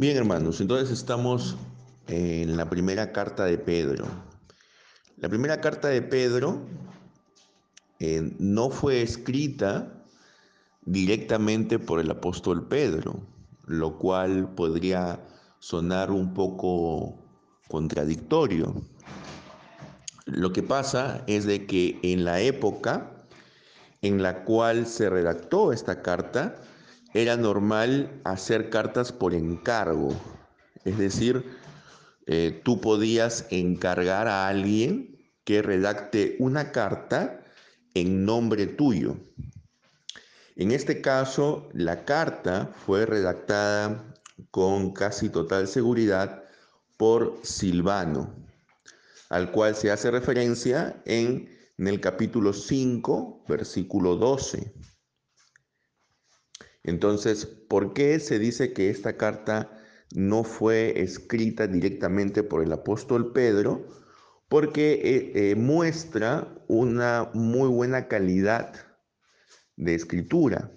Bien, hermanos, entonces estamos en la primera carta de Pedro. La primera carta de Pedro eh, no fue escrita directamente por el apóstol Pedro, lo cual podría sonar un poco contradictorio. Lo que pasa es de que en la época en la cual se redactó esta carta, era normal hacer cartas por encargo. Es decir, eh, tú podías encargar a alguien que redacte una carta en nombre tuyo. En este caso, la carta fue redactada con casi total seguridad por Silvano, al cual se hace referencia en, en el capítulo 5, versículo 12. Entonces, ¿por qué se dice que esta carta no fue escrita directamente por el apóstol Pedro? Porque eh, eh, muestra una muy buena calidad de escritura.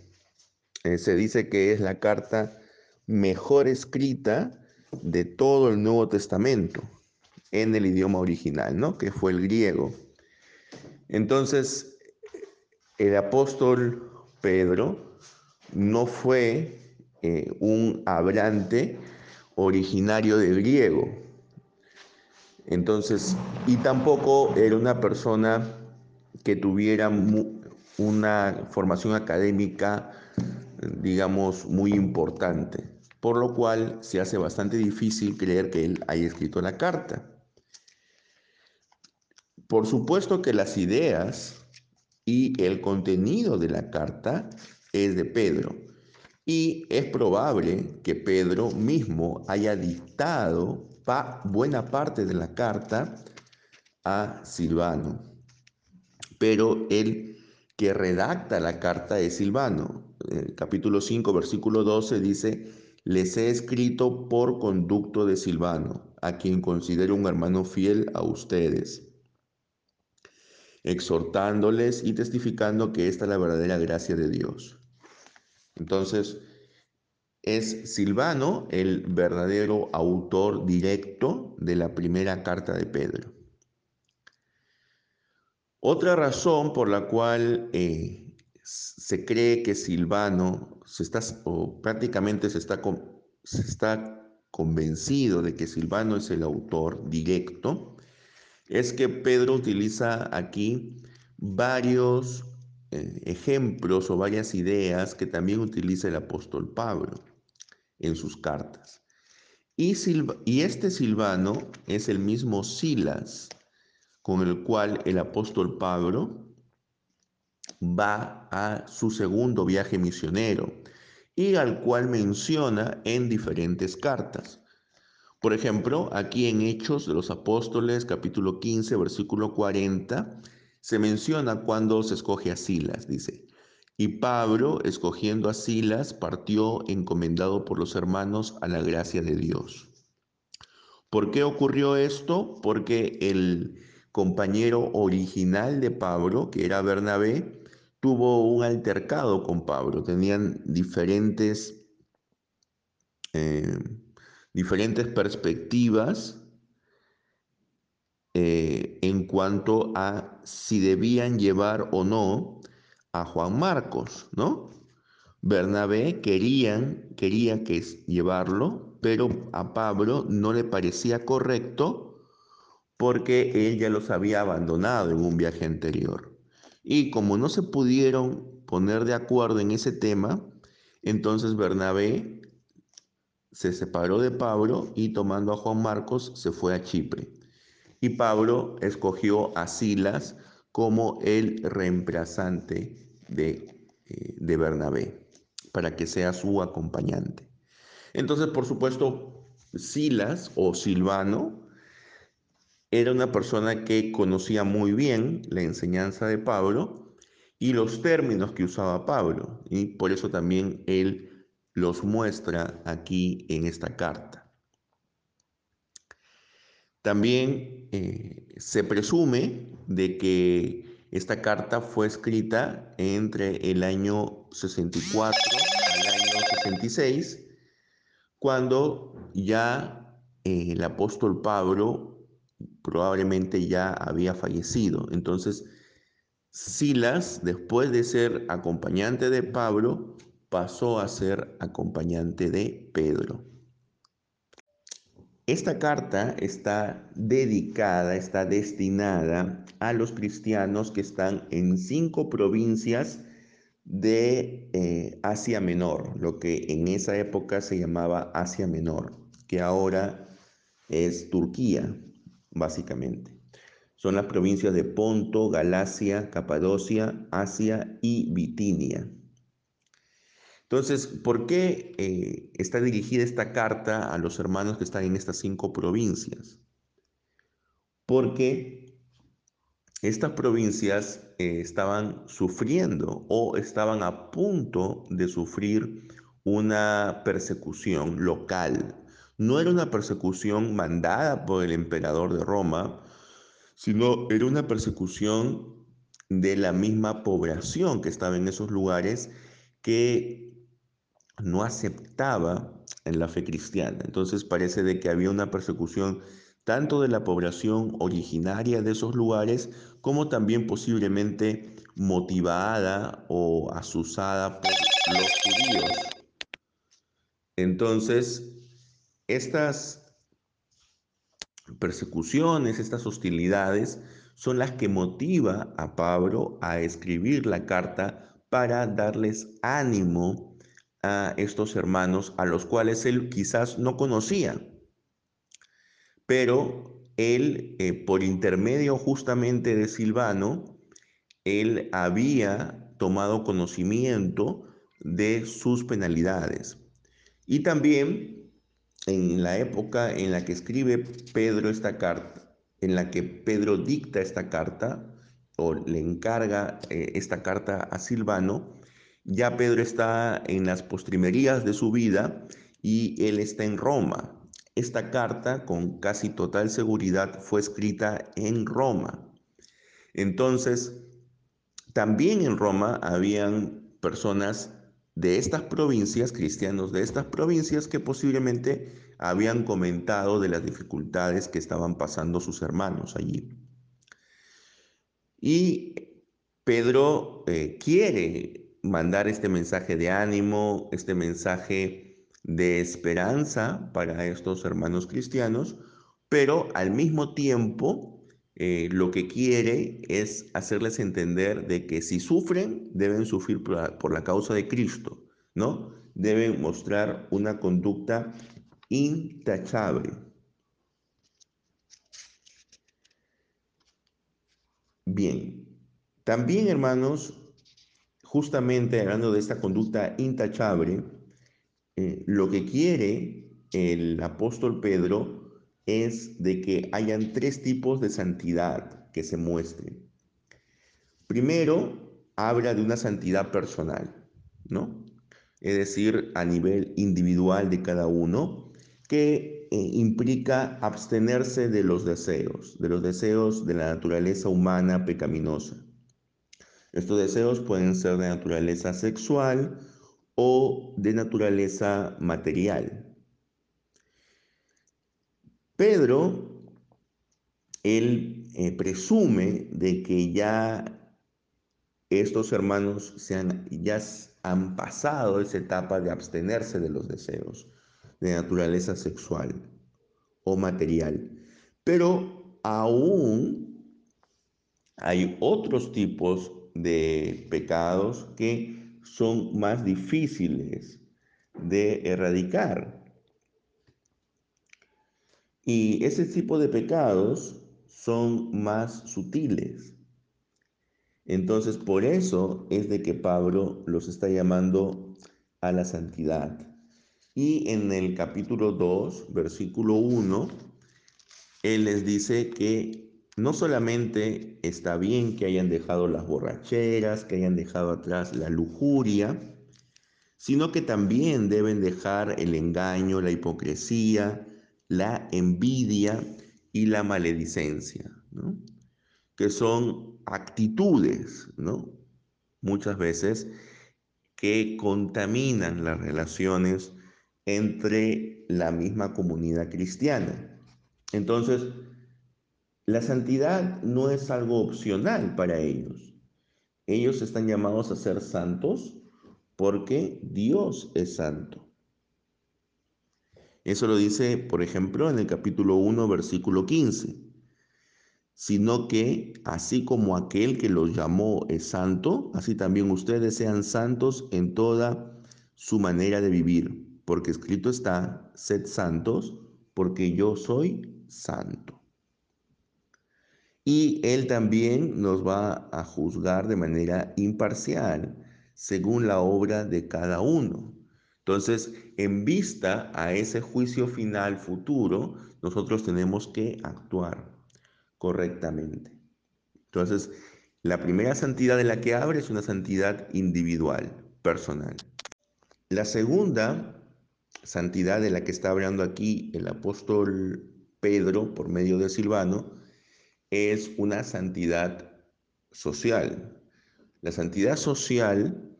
Eh, se dice que es la carta mejor escrita de todo el Nuevo Testamento en el idioma original, ¿no? Que fue el griego. Entonces, el apóstol Pedro no fue eh, un hablante originario de griego. Entonces, y tampoco era una persona que tuviera una formación académica, digamos, muy importante, por lo cual se hace bastante difícil creer que él haya escrito la carta. Por supuesto que las ideas y el contenido de la carta es de Pedro. Y es probable que Pedro mismo haya dictado buena parte de la carta a Silvano. Pero el que redacta la carta es Silvano. El capítulo 5, versículo 12 dice, les he escrito por conducto de Silvano, a quien considero un hermano fiel a ustedes exhortándoles y testificando que esta es la verdadera gracia de Dios. Entonces, es Silvano el verdadero autor directo de la primera carta de Pedro. Otra razón por la cual eh, se cree que Silvano se está, o prácticamente se está, se está convencido de que Silvano es el autor directo, es que Pedro utiliza aquí varios ejemplos o varias ideas que también utiliza el apóstol Pablo en sus cartas. Y, y este Silvano es el mismo Silas con el cual el apóstol Pablo va a su segundo viaje misionero y al cual menciona en diferentes cartas. Por ejemplo, aquí en Hechos de los Apóstoles, capítulo 15, versículo 40, se menciona cuando se escoge a Silas, dice, y Pablo, escogiendo a Silas, partió encomendado por los hermanos a la gracia de Dios. ¿Por qué ocurrió esto? Porque el compañero original de Pablo, que era Bernabé, tuvo un altercado con Pablo. Tenían diferentes, eh, diferentes perspectivas eh, en cuanto a si debían llevar o no a Juan Marcos, ¿no? Bernabé querían, quería que llevarlo, pero a Pablo no le parecía correcto porque él ya los había abandonado en un viaje anterior. Y como no se pudieron poner de acuerdo en ese tema, entonces Bernabé se separó de Pablo y tomando a Juan Marcos se fue a Chipre y Pablo escogió a Silas como el reemplazante de, eh, de Bernabé, para que sea su acompañante. Entonces, por supuesto, Silas o Silvano era una persona que conocía muy bien la enseñanza de Pablo y los términos que usaba Pablo, y por eso también él los muestra aquí en esta carta. También eh, se presume de que esta carta fue escrita entre el año 64 al año 66, cuando ya el apóstol Pablo probablemente ya había fallecido. Entonces, Silas, después de ser acompañante de Pablo, pasó a ser acompañante de Pedro. Esta carta está dedicada, está destinada a los cristianos que están en cinco provincias de eh, Asia Menor, lo que en esa época se llamaba Asia Menor, que ahora es Turquía, básicamente. Son las provincias de Ponto, Galacia, Capadocia, Asia y Bitinia. Entonces, ¿por qué eh, está dirigida esta carta a los hermanos que están en estas cinco provincias? Porque estas provincias eh, estaban sufriendo o estaban a punto de sufrir una persecución local. No era una persecución mandada por el emperador de Roma, sino era una persecución de la misma población que estaba en esos lugares que no aceptaba en la fe cristiana. Entonces parece de que había una persecución tanto de la población originaria de esos lugares como también posiblemente motivada o asusada por los judíos. Entonces, estas persecuciones, estas hostilidades son las que motiva a Pablo a escribir la carta para darles ánimo a estos hermanos a los cuales él quizás no conocía, pero él, eh, por intermedio justamente de Silvano, él había tomado conocimiento de sus penalidades. Y también en la época en la que escribe Pedro esta carta, en la que Pedro dicta esta carta, o le encarga eh, esta carta a Silvano, ya Pedro está en las postrimerías de su vida y él está en Roma. Esta carta, con casi total seguridad, fue escrita en Roma. Entonces, también en Roma habían personas de estas provincias, cristianos de estas provincias, que posiblemente habían comentado de las dificultades que estaban pasando sus hermanos allí. Y Pedro eh, quiere mandar este mensaje de ánimo, este mensaje de esperanza para estos hermanos cristianos, pero al mismo tiempo eh, lo que quiere es hacerles entender de que si sufren, deben sufrir por la, por la causa de Cristo, ¿no? Deben mostrar una conducta intachable. Bien, también hermanos, justamente hablando de esta conducta intachable, eh, lo que quiere el apóstol Pedro es de que hayan tres tipos de santidad que se muestren. Primero, habla de una santidad personal, ¿no? Es decir, a nivel individual de cada uno, que eh, implica abstenerse de los deseos, de los deseos de la naturaleza humana pecaminosa. Estos deseos pueden ser de naturaleza sexual o de naturaleza material. Pedro, él eh, presume de que ya estos hermanos se han, ya han pasado esa etapa de abstenerse de los deseos de naturaleza sexual o material. Pero aún hay otros tipos de pecados que son más difíciles de erradicar. Y ese tipo de pecados son más sutiles. Entonces, por eso es de que Pablo los está llamando a la santidad. Y en el capítulo 2, versículo 1, él les dice que no solamente está bien que hayan dejado las borracheras, que hayan dejado atrás la lujuria, sino que también deben dejar el engaño, la hipocresía, la envidia y la maledicencia, que son actitudes, ¿no? muchas veces, que contaminan las relaciones entre la misma comunidad cristiana. Entonces, la santidad no es algo opcional para ellos. Ellos están llamados a ser santos porque Dios es santo. Eso lo dice, por ejemplo, en el capítulo 1, versículo 15. Sino que, así como aquel que los llamó es santo, así también ustedes sean santos en toda su manera de vivir porque escrito está, sed santos, porque yo soy santo. Y Él también nos va a juzgar de manera imparcial, según la obra de cada uno. Entonces, en vista a ese juicio final futuro, nosotros tenemos que actuar correctamente. Entonces, la primera santidad de la que abre es una santidad individual, personal. La segunda santidad de la que está hablando aquí el apóstol Pedro por medio de Silvano es una santidad social. La santidad social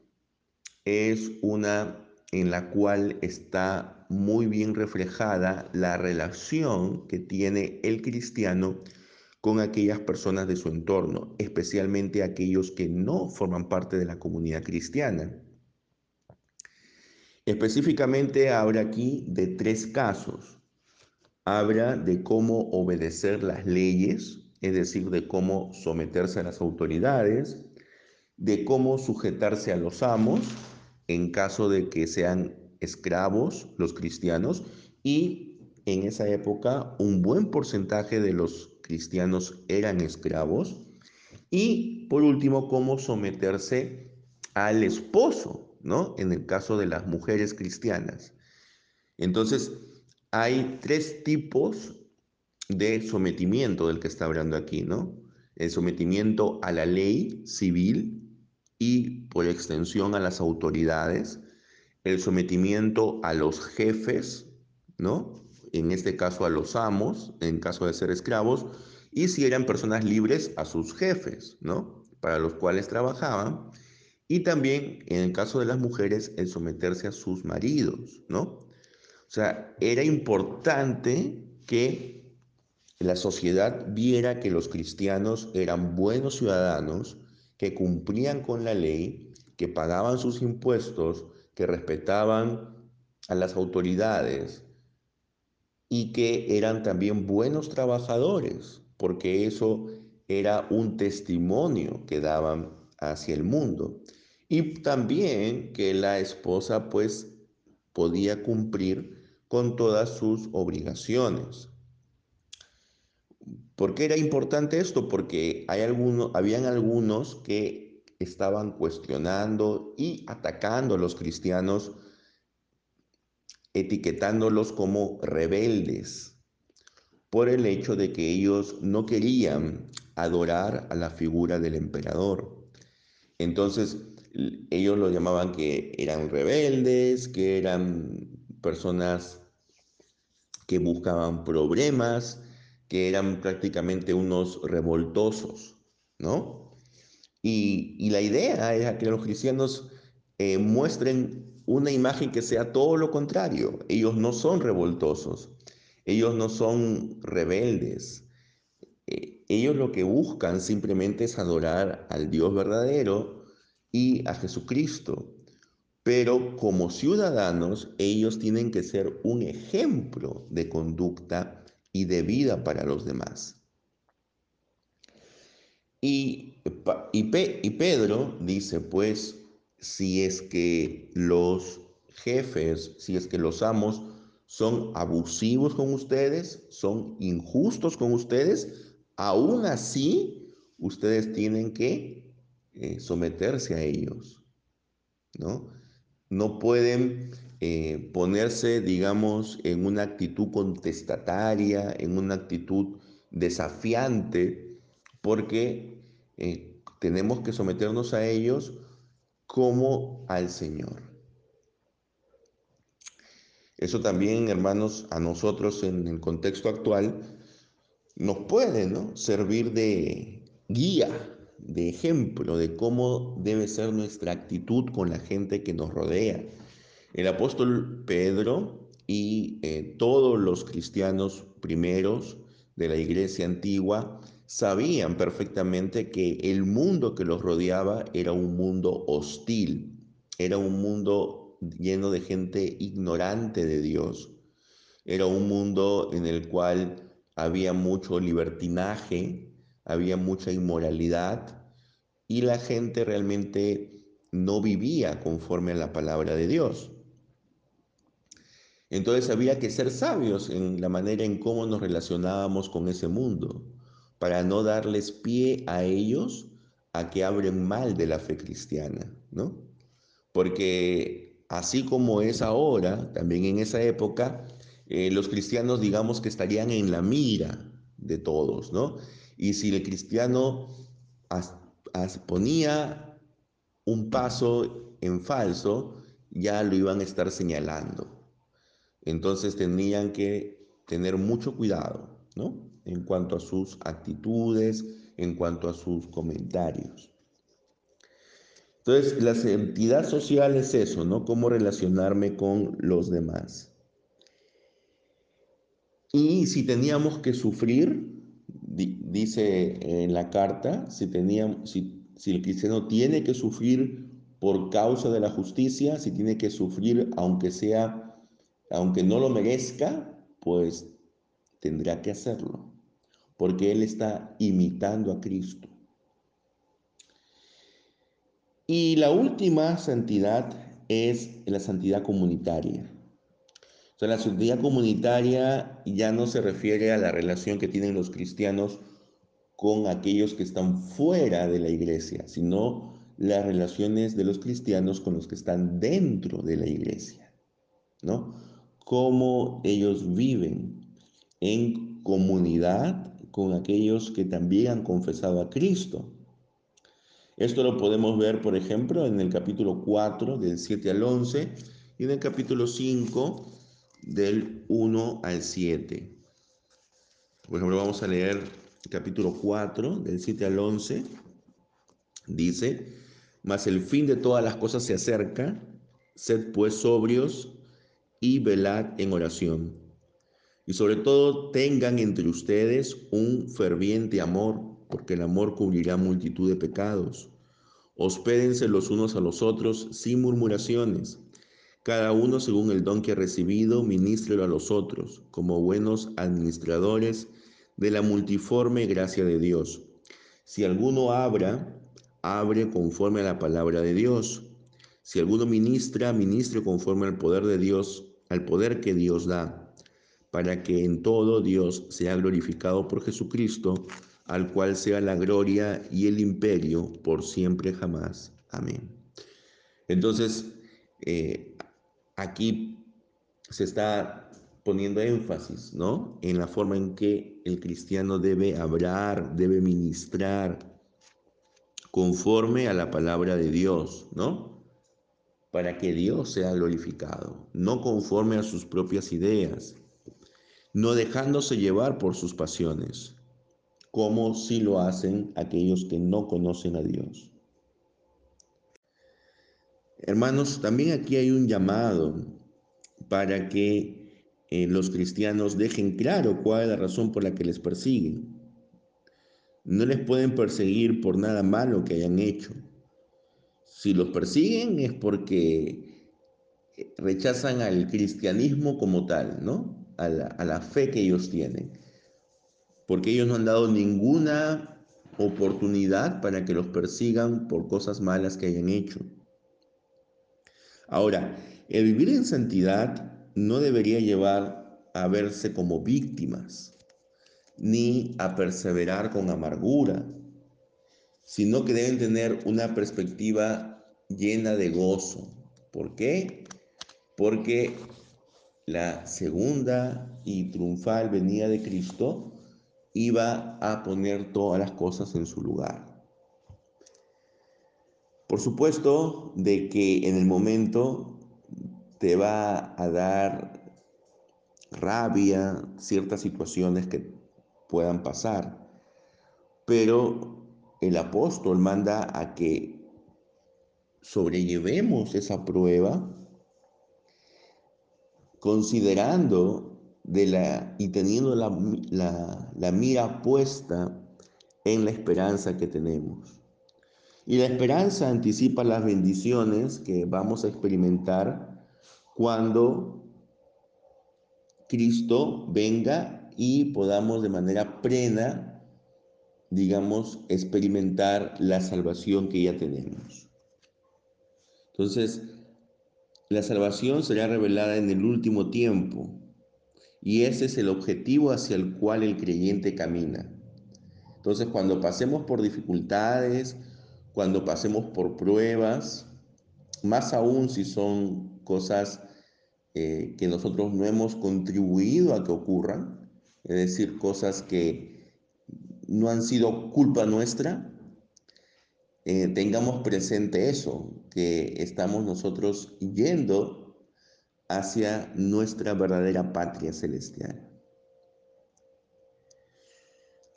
es una en la cual está muy bien reflejada la relación que tiene el cristiano con aquellas personas de su entorno, especialmente aquellos que no forman parte de la comunidad cristiana. Específicamente habla aquí de tres casos. Habla de cómo obedecer las leyes, es decir, de cómo someterse a las autoridades, de cómo sujetarse a los amos en caso de que sean esclavos los cristianos y en esa época un buen porcentaje de los cristianos eran esclavos y por último cómo someterse al esposo ¿no? En el caso de las mujeres cristianas. Entonces, hay tres tipos de sometimiento del que está hablando aquí, ¿no? El sometimiento a la ley civil y por extensión a las autoridades, el sometimiento a los jefes, ¿no? En este caso a los amos, en caso de ser esclavos, y si eran personas libres a sus jefes, ¿no? Para los cuales trabajaban, y también, en el caso de las mujeres, el someterse a sus maridos, ¿no? O sea, era importante que la sociedad viera que los cristianos eran buenos ciudadanos, que cumplían con la ley, que pagaban sus impuestos, que respetaban a las autoridades y que eran también buenos trabajadores, porque eso era un testimonio que daban hacia el mundo. Y también que la esposa pues podía cumplir con todas sus obligaciones. ¿Por qué era importante esto? Porque hay habían algunos que estaban cuestionando y atacando a los cristianos, etiquetándolos como rebeldes, por el hecho de que ellos no querían adorar a la figura del emperador. Entonces, ellos lo llamaban que eran rebeldes, que eran personas que buscaban problemas, que eran prácticamente unos revoltosos, ¿no? Y, la idea era que los cristianos eh, muestren una imagen que sea todo lo contrario. Ellos no son revoltosos, ellos no son rebeldes. Eh, ellos lo que buscan simplemente es adorar al Dios verdadero y a Jesucristo. Pero como ciudadanos, ellos tienen que ser un ejemplo de conducta y de vida para los demás. Y, y, Pedro dice, pues, si es que los jefes, si es que los amos son abusivos con ustedes, son injustos con ustedes, aún así ustedes tienen que eh, someterse a ellos, ¿no? No pueden eh, ponerse, digamos, en una actitud contestataria, en una actitud desafiante, porque eh, tenemos que someternos a ellos como al Señor. Eso también, hermanos, a nosotros en el contexto actual nos puede ¿no? servir de guía de ejemplo de cómo debe ser nuestra actitud con la gente que nos rodea. El apóstol Pedro y eh, todos los cristianos primeros de la iglesia antigua sabían perfectamente que el mundo que los rodeaba era un mundo hostil, era un mundo lleno de gente ignorante de Dios, era un mundo en el cual había mucho libertinaje, había mucha inmoralidad y la gente realmente no vivía conforme a la palabra de Dios. Entonces había que ser sabios en la manera en cómo nos relacionábamos con ese mundo, para no darles pie a ellos a que abren mal de la fe cristiana, ¿no? Porque así como es ahora, también en esa época, eh, los cristianos digamos que estarían en la mira de todos, ¿no? Y si el cristiano ponía un paso en falso, ya lo iban a estar señalando. Entonces tenían que tener mucho cuidado, ¿no? En cuanto a sus actitudes, en cuanto a sus comentarios. Entonces, la entidad social es eso, ¿no? Cómo relacionarme con los demás. Y si teníamos que sufrir, dice en la carta, si, teníamos, si el cristiano tiene que sufrir por causa de la justicia, si tiene que sufrir aunque sea aunque no lo merezca, pues tendrá que hacerlo, porque Él está imitando a Cristo. Y la última santidad es la santidad comunitaria. O sea, la santidad comunitaria ya no se refiere a la relación que tienen los cristianos con aquellos que están fuera de la iglesia, sino las relaciones de los cristianos con los que están dentro de la iglesia, ¿no? Cómo ellos viven en comunidad con aquellos que también han confesado a Cristo. Esto lo podemos ver, por ejemplo, en el capítulo 4, del 7 al 11, y en el capítulo 5, del 1 al 7. Por ejemplo, vamos a leer el capítulo 4, del 7 al 11. Dice, mas el fin de todas las cosas se acerca, sed pues sobrios y velad en oración. Y sobre todo tengan entre ustedes un ferviente amor, porque el amor cubrirá multitud de pecados. Hospédense los unos a los otros sin murmuraciones. Cada uno según el don que ha recibido, ministrelo a los otros, como buenos administradores de la multiforme gracia de Dios. Si alguno abra, abre conforme a la palabra de Dios. Si alguno ministra, ministre conforme al poder de Dios al poder que Dios da, para que en todo Dios sea glorificado por Jesucristo, al cual sea la gloria y el imperio por siempre jamás. Amén. Entonces, eh, aquí se está poniendo énfasis, ¿no? En la forma en que el cristiano debe hablar, debe ministrar, conforme a la palabra de Dios, ¿no? Para que Dios sea glorificado, no conforme a sus propias ideas, no dejándose llevar por sus pasiones, como si lo hacen aquellos que no conocen a Dios. Hermanos, también aquí hay un llamado para que eh, los cristianos dejen claro cuál es la razón por la que les persiguen. No les pueden perseguir por nada malo que hayan hecho si los persiguen es porque rechazan al cristianismo como tal, ¿no? A la, fe que ellos tienen. Porque ellos no han dado ninguna oportunidad para que los persigan por cosas malas que hayan hecho. Ahora, el vivir en santidad no debería llevar a verse como víctimas, ni a perseverar con amargura, sino que deben tener una perspectiva llena de gozo. ¿Por qué? Porque la segunda y triunfal venida de Cristo iba a poner todas las cosas en su lugar. Por supuesto de que en el momento te va a dar rabia ciertas situaciones que puedan pasar, pero el apóstol manda a que sobrellevemos esa prueba considerando de la, y teniendo la, la mira puesta en la esperanza que tenemos. Y la esperanza anticipa las bendiciones que vamos a experimentar cuando Cristo venga y podamos de manera plena, digamos, experimentar la salvación que ya tenemos. Entonces, la salvación será revelada en el último tiempo y ese es el objetivo hacia el cual el creyente camina. Entonces, cuando pasemos por dificultades, cuando pasemos por pruebas, más aún si son cosas eh, que nosotros no hemos contribuido a que ocurran, es decir, cosas que no han sido culpa nuestra, eh, tengamos presente eso, que estamos nosotros yendo hacia nuestra verdadera patria celestial.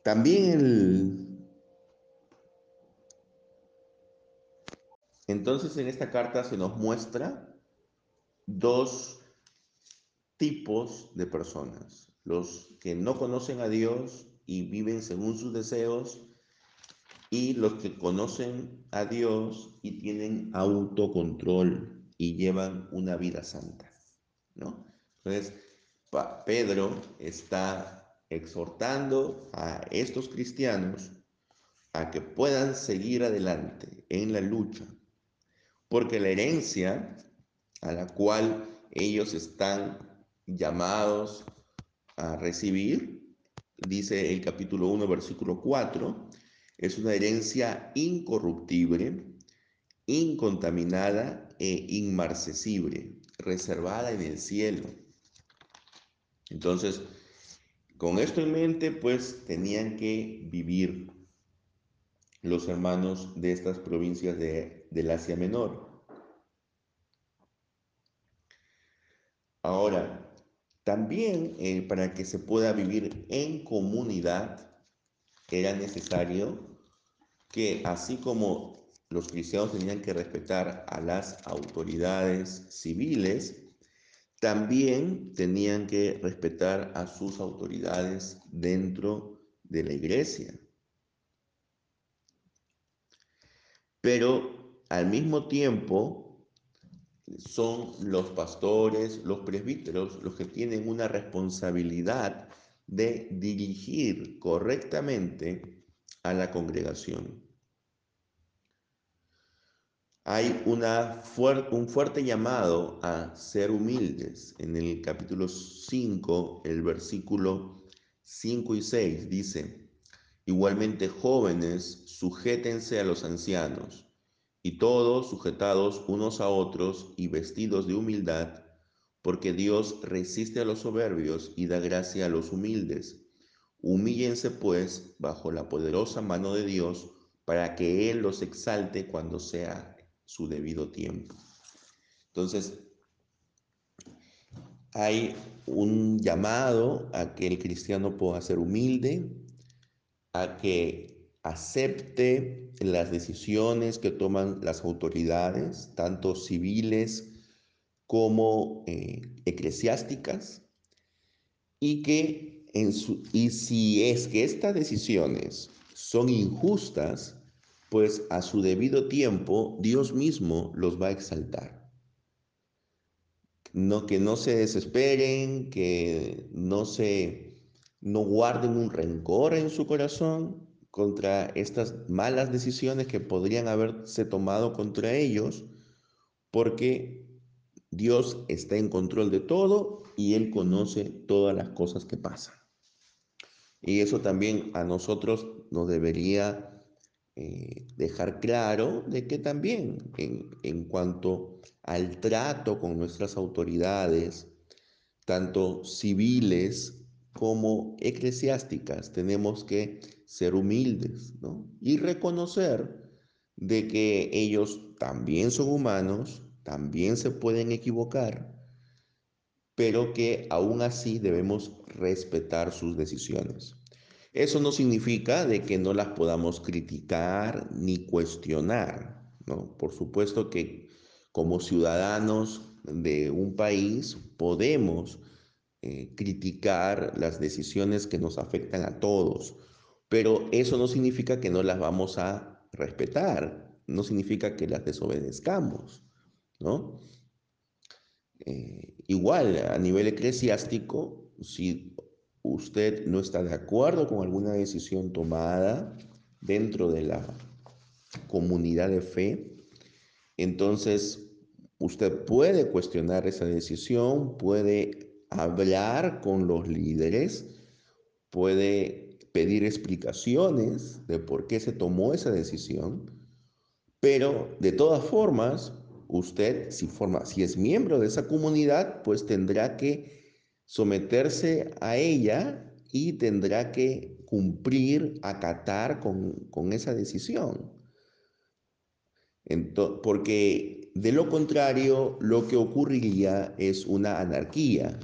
También Entonces en esta carta se nos muestra dos tipos de personas. Los que no conocen a Dios y viven según sus deseos y los que conocen a Dios y tienen autocontrol y llevan una vida santa. ¿no? Entonces, Pedro está exhortando a estos cristianos a que puedan seguir adelante en la lucha porque la herencia a la cual ellos están llamados a recibir, dice el capítulo 1, versículo 4, es una herencia incorruptible, incontaminada e inmarcesible, reservada en el cielo. Entonces, con esto en mente, pues tenían que vivir los hermanos de estas provincias de, del Asia Menor. Ahora, también eh, para que se pueda vivir en comunidad, era necesario que así como los cristianos tenían que respetar a las autoridades civiles, también tenían que respetar a sus autoridades dentro de la iglesia. Pero al mismo tiempo son los pastores, los presbíteros, los que tienen una responsabilidad de dirigir correctamente a la congregación. Hay una un fuerte llamado a ser humildes. En el capítulo 5, el versículo 5 y 6 dice, Igualmente jóvenes, sujétense a los ancianos, y todos sujetados unos a otros y vestidos de humildad, porque Dios resiste a los soberbios y da gracia a los humildes. Humíllense pues bajo la poderosa mano de Dios, para que Él los exalte cuando sea su debido tiempo. Entonces, hay un llamado a que el cristiano pueda ser humilde, a que acepte las decisiones que toman las autoridades, tanto civiles como eh, eclesiásticas, y que en su, y si es que estas decisiones son injustas, pues a su debido tiempo Dios mismo los va a exaltar. No que no se desesperen, que no se no guarden un rencor en su corazón contra estas malas decisiones que podrían haberse tomado contra ellos, porque Dios está en control de todo y Él conoce todas las cosas que pasan. Y eso también a nosotros nos debería eh, dejar claro de que también en, en cuanto al trato con nuestras autoridades, tanto civiles como eclesiásticas tenemos que ser humildes y reconocer de que ellos también son humanos, también se pueden equivocar, pero que aún así debemos respetar sus decisiones. Eso no significa de que no las podamos criticar ni cuestionar, ¿no? Por supuesto que como ciudadanos de un país podemos eh, criticar las decisiones que nos afectan a todos, pero eso no significa que no las vamos a respetar, no significa que las desobedezcamos, ¿no? Eh, igual, a nivel eclesiástico, si usted no está de acuerdo con alguna decisión tomada dentro de la comunidad de fe, entonces usted puede cuestionar esa decisión, puede hablar con los líderes, puede pedir explicaciones de por qué se tomó esa decisión, pero de todas formas, usted, si, forma, si es miembro de esa comunidad, pues tendrá que someterse a ella y tendrá que cumplir, acatar con, con esa decisión. Entonces, porque de lo contrario, lo que ocurriría es una anarquía,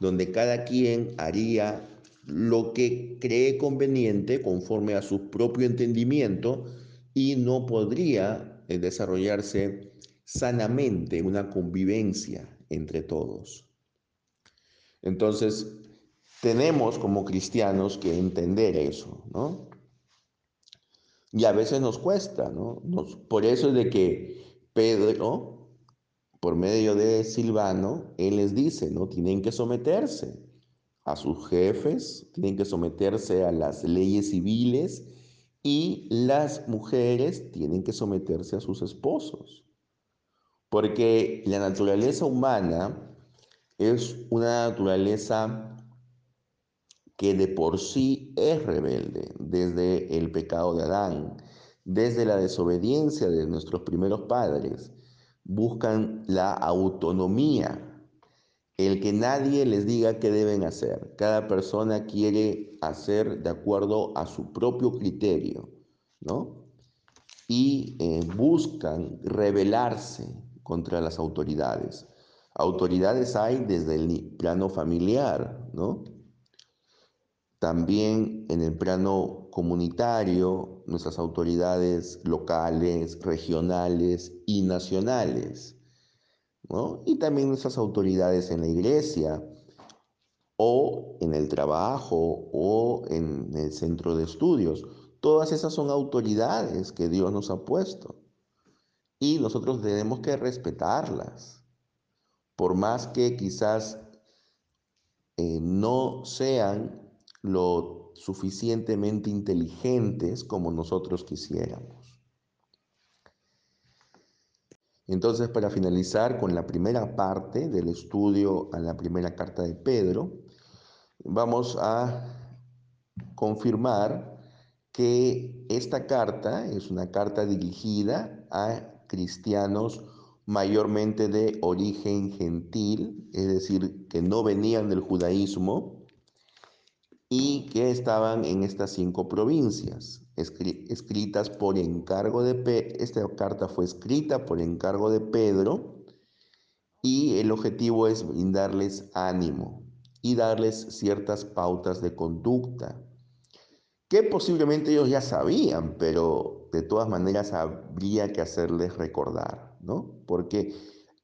donde cada quien haría lo que cree conveniente conforme a su propio entendimiento y no podría eh, desarrollarse sanamente una convivencia entre todos. Entonces, tenemos como cristianos que entender eso, ¿no? Y a veces nos cuesta, ¿no? por eso es de que Pedro, por medio de Silvano, él les dice, ¿no? Tienen que someterse a sus jefes, tienen que someterse a las leyes civiles y las mujeres tienen que someterse a sus esposos. Porque la naturaleza humana es una naturaleza que de por sí es rebelde desde el pecado de Adán, desde la desobediencia de nuestros primeros padres. Buscan la autonomía, el que nadie les diga qué deben hacer. Cada persona quiere hacer de acuerdo a su propio criterio, ¿no? Y eh, buscan rebelarse contra las autoridades. Autoridades hay desde el plano familiar, ¿no? También en el plano comunitario, nuestras autoridades locales, regionales y nacionales, ¿no? Y también nuestras autoridades en la iglesia o en el trabajo o en el centro de estudios. Todas esas son autoridades que Dios nos ha puesto y nosotros tenemos que respetarlas, por más que quizás eh, no sean lo suficientemente inteligentes como nosotros quisiéramos. Entonces, para finalizar con la primera parte del estudio a la primera carta de Pedro, vamos a confirmar que esta carta es una carta dirigida a cristianos mayormente de origen gentil, es decir, que no venían del judaísmo y que estaban en estas cinco provincias, escritas por encargo de Pedro. Esta carta fue escrita por encargo de Pedro y el objetivo es brindarles ánimo y darles ciertas pautas de conducta que posiblemente ellos ya sabían, pero de todas maneras habría que hacerles recordar, ¿no? Porque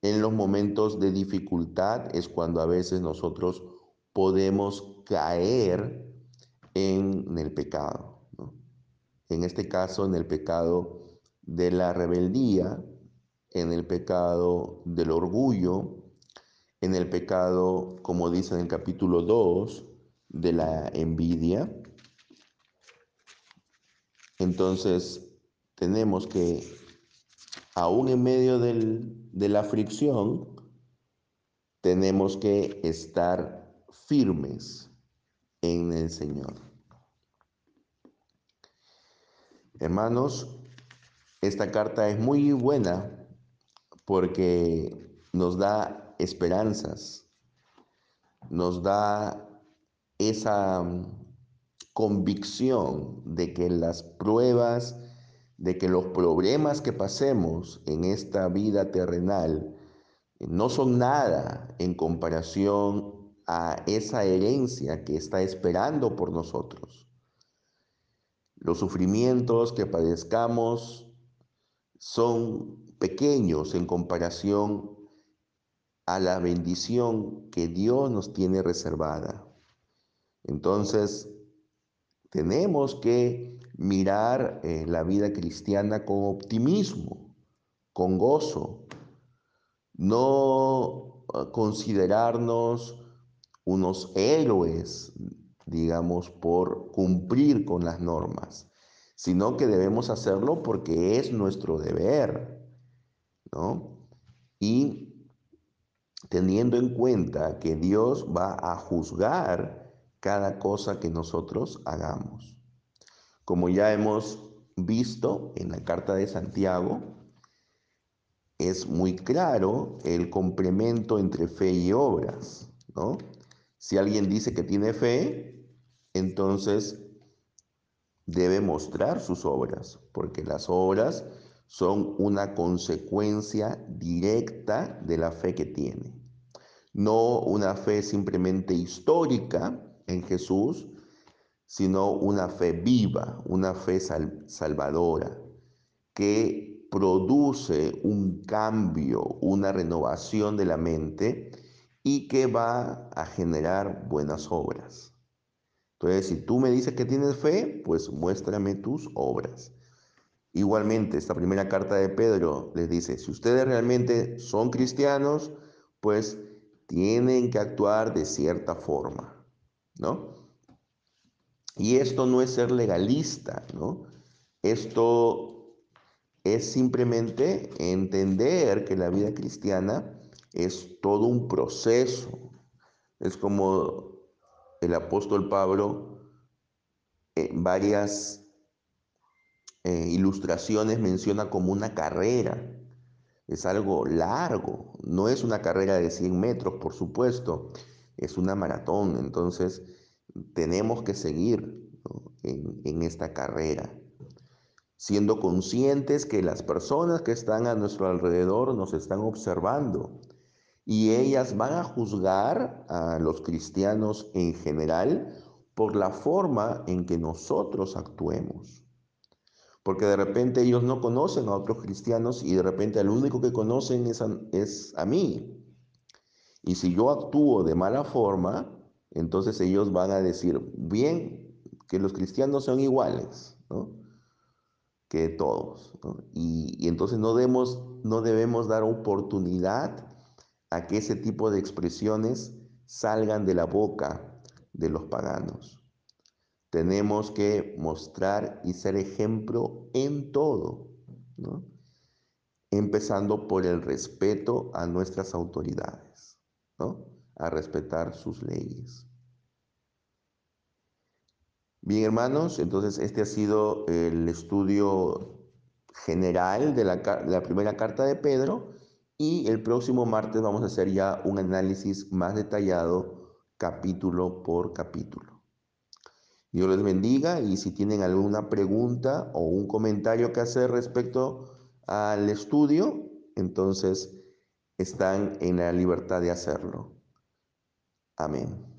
en los momentos de dificultad es cuando a veces nosotros podemos caer en el pecado, ¿no? En este caso, en el pecado de la rebeldía, en el pecado del orgullo, en el pecado, como dice en el capítulo 2, de la envidia, entonces, tenemos que, aún en medio de la fricción, tenemos que estar firmes en el Señor. Hermanos, esta carta es muy buena porque nos da esperanzas, nos da esa convicción de que las pruebas, de que los problemas que pasemos en esta vida terrenal eh, no son nada en comparación a esa herencia que está esperando por nosotros. Los sufrimientos que padezcamos son pequeños en comparación a la bendición que Dios nos tiene reservada. Entonces, tenemos que mirar eh, la vida cristiana con optimismo, con gozo, no ah, considerarnos unos héroes, digamos, por cumplir con las normas, sino que debemos hacerlo porque es nuestro deber, ¿no? Y teniendo en cuenta que Dios va a juzgar cada cosa que nosotros hagamos. Como ya hemos visto en la carta de Santiago, es muy claro el complemento entre fe y obras, ¿no? Si alguien dice que tiene fe, entonces debe mostrar sus obras, porque las obras son una consecuencia directa de la fe que tiene. No una fe simplemente histórica en Jesús, sino una fe viva, una fe salvadora, que produce un cambio, una renovación de la mente y que va a generar buenas obras. Entonces, si tú me dices que tienes fe, pues muéstrame tus obras. Igualmente, esta primera carta de Pedro les dice, si ustedes realmente son cristianos, pues tienen que actuar de cierta forma, ¿no? Y esto no es ser legalista, ¿no? Esto es simplemente entender que la vida cristiana es todo un proceso. Es como el apóstol Pablo en varias eh, ilustraciones menciona como una carrera. Es algo largo, no es una carrera de 100 metros, por supuesto, es una maratón. Entonces, tenemos que seguir en, en esta carrera, siendo conscientes que las personas que están a nuestro alrededor nos están observando y ellas van a juzgar a los cristianos en general por la forma en que nosotros actuemos. Porque de repente ellos no conocen a otros cristianos y de repente el único que conocen es es a mí. Y si yo actúo de mala forma, entonces ellos van a decir, bien, que los cristianos son iguales, que todos. Y, entonces no no debemos dar oportunidad a que ese tipo de expresiones salgan de la boca de los paganos. Tenemos que mostrar y ser ejemplo en todo, empezando por el respeto a nuestras autoridades, a respetar sus leyes. Bien, hermanos, entonces este ha sido el estudio general de la, de la primera carta de Pedro. Y el próximo martes vamos a hacer ya un análisis más detallado capítulo por capítulo. Dios les bendiga y si tienen alguna pregunta o un comentario que hacer respecto al estudio, entonces están en la libertad de hacerlo. Amén.